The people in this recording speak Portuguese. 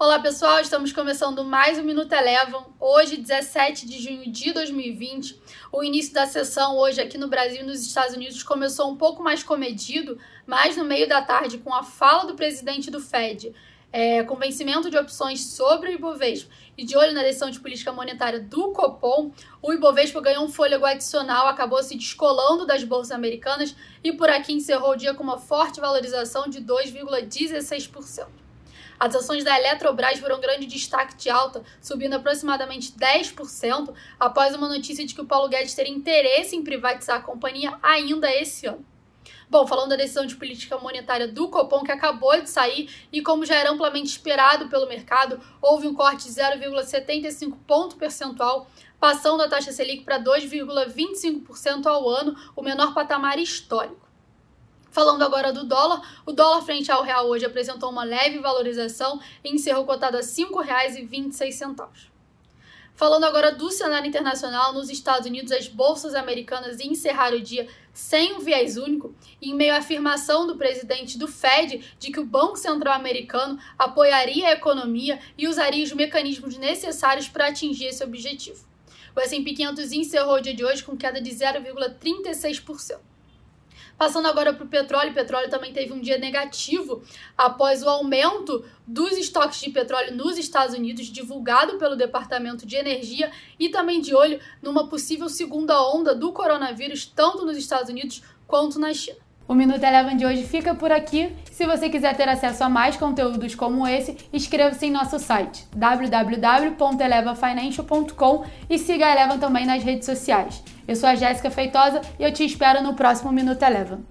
Olá pessoal, estamos começando mais um Minuto Elevam. Hoje, 17 de junho de 2020. O início da sessão hoje aqui no Brasil e nos Estados Unidos começou um pouco mais comedido, mas no meio da tarde, com a fala do presidente do Fed, é, com vencimento de opções sobre o Ibovespa e de olho na decisão de política monetária do Copom, o Ibovespa ganhou um fôlego adicional, acabou se descolando das bolsas americanas e por aqui encerrou o dia com uma forte valorização de 2,16%. As ações da Eletrobras foram grande destaque de alta, subindo aproximadamente 10% após uma notícia de que o Paulo Guedes teria interesse em privatizar a companhia ainda esse ano. Bom, falando da decisão de política monetária do Copom, que acabou de sair e, como já era amplamente esperado pelo mercado, houve um corte de 0,75 ponto percentual, passando a taxa Selic para 2,25% ao ano, o menor patamar histórico. Falando agora do dólar, o dólar frente ao real hoje apresentou uma leve valorização e encerrou cotado a R$ 5,26. Falando agora do cenário internacional, nos Estados Unidos, as bolsas americanas encerraram o dia sem um viés único, em meio à afirmação do presidente do Fed de que o Banco Central americano apoiaria a economia e usaria os mecanismos necessários para atingir esse objetivo. O S&P 500 encerrou o dia de hoje com queda de 0,36%. Passando agora para o petróleo, o petróleo também teve um dia negativo após o aumento dos estoques de petróleo nos Estados Unidos, divulgado pelo Departamento de Energia, e também de olho numa possível segunda onda do coronavírus, tanto nos Estados Unidos quanto na China. O Minuto Eleven de hoje fica por aqui. Se você quiser ter acesso a mais conteúdos como esse, inscreva-se em nosso site www.elevafinancial.com e siga a Eleven também nas redes sociais. Eu sou a Jéssica Feitosa e eu te espero no próximo Minuto Eleven.